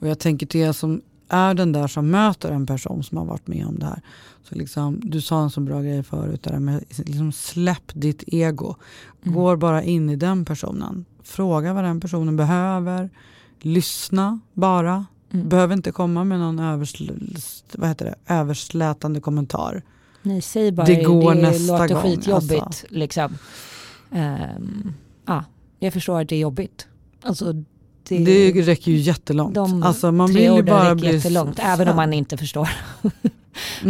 Och jag tänker till er som är den där som möter en person som har varit med om det här. Så liksom, du sa en så bra grej förut, där med liksom släpp ditt ego. Går bara in i den personen. Fråga vad den personen behöver. Lyssna bara. Behöver inte komma med någon översl vad heter det? överslätande kommentar. Nej, säg bara Det går det nästa låter gång, skitjobbigt. alltså. Liksom. Ehm, ja, jag förstår att det är jobbigt. Alltså, det, Det räcker ju jättelångt. de alltså, man tre vill bara bli jättelångt, även om man inte förstår.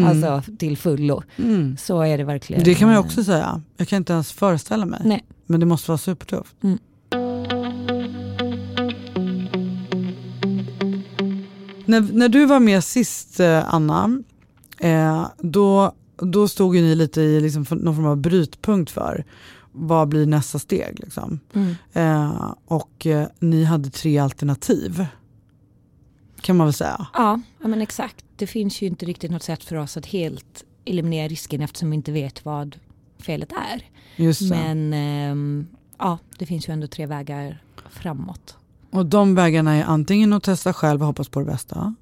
Alltså till fullo. Mm. Så är det verkligen. Det kan man ju också säga. Jag kan inte ens föreställa mig. Nej. Men det måste vara supertufft. Mm. När, när du var med sist eh, Anna, eh, då, då stod ju ni lite i liksom någon form av brytpunkt för vad blir nästa steg. Liksom. Mm. Eh, och eh, ni hade tre alternativ. Kan man väl säga. Ja, ja, men exakt. Det finns ju inte riktigt något sätt för oss att helt eliminera risken eftersom vi inte vet vad felet är. Men ehm, ja, det finns ju ändå tre vägar framåt. Och de vägarna är antingen att testa själv och hoppas på det bästa.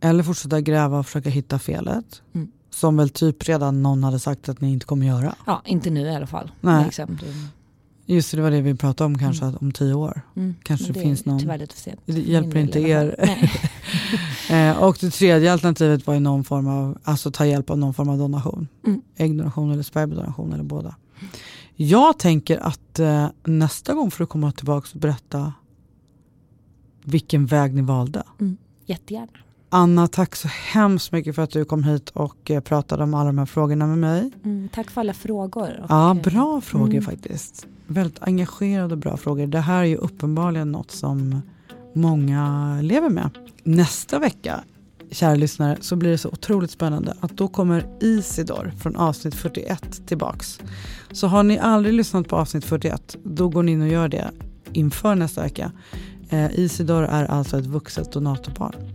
Eller fortsätta gräva och försöka hitta felet. Mm. Som väl typ redan någon hade sagt att ni inte kommer göra. Ja, inte nu i alla fall. Nej. Liksom, Just det, det var det vi pratade om kanske Mm. om tio år. Mm. Kanske det finns någon- Tyvärr lite för sent. Det hjälper inte er. Eh, och det tredje alternativet var ju någon form av, alltså ta hjälp av någon form av donation. Mm. Äggdonation eller spermiedonation eller båda. Jag tänker att eh, nästa gång får du komma tillbaka och berätta vilken väg ni valde. Jättegärna. Anna, tack så hemskt mycket för att du kom hit och eh, pratade om alla de här frågorna med mig. Mm, tack för alla frågor. Och, Ja, eh, bra frågor mm. faktiskt. Väldigt engagerade och bra frågor. Det här är ju uppenbarligen något som många lever med. Nästa vecka, kära lyssnare, så blir det så otroligt spännande att då kommer Isidor från avsnitt 41 tillbaks. Så har ni aldrig lyssnat på avsnitt 41, då går ni in och gör det inför nästa vecka. Eh, Isidor är alltså ett vuxet donatorpar.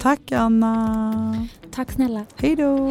Tack Anna! Tack snälla. Hej då!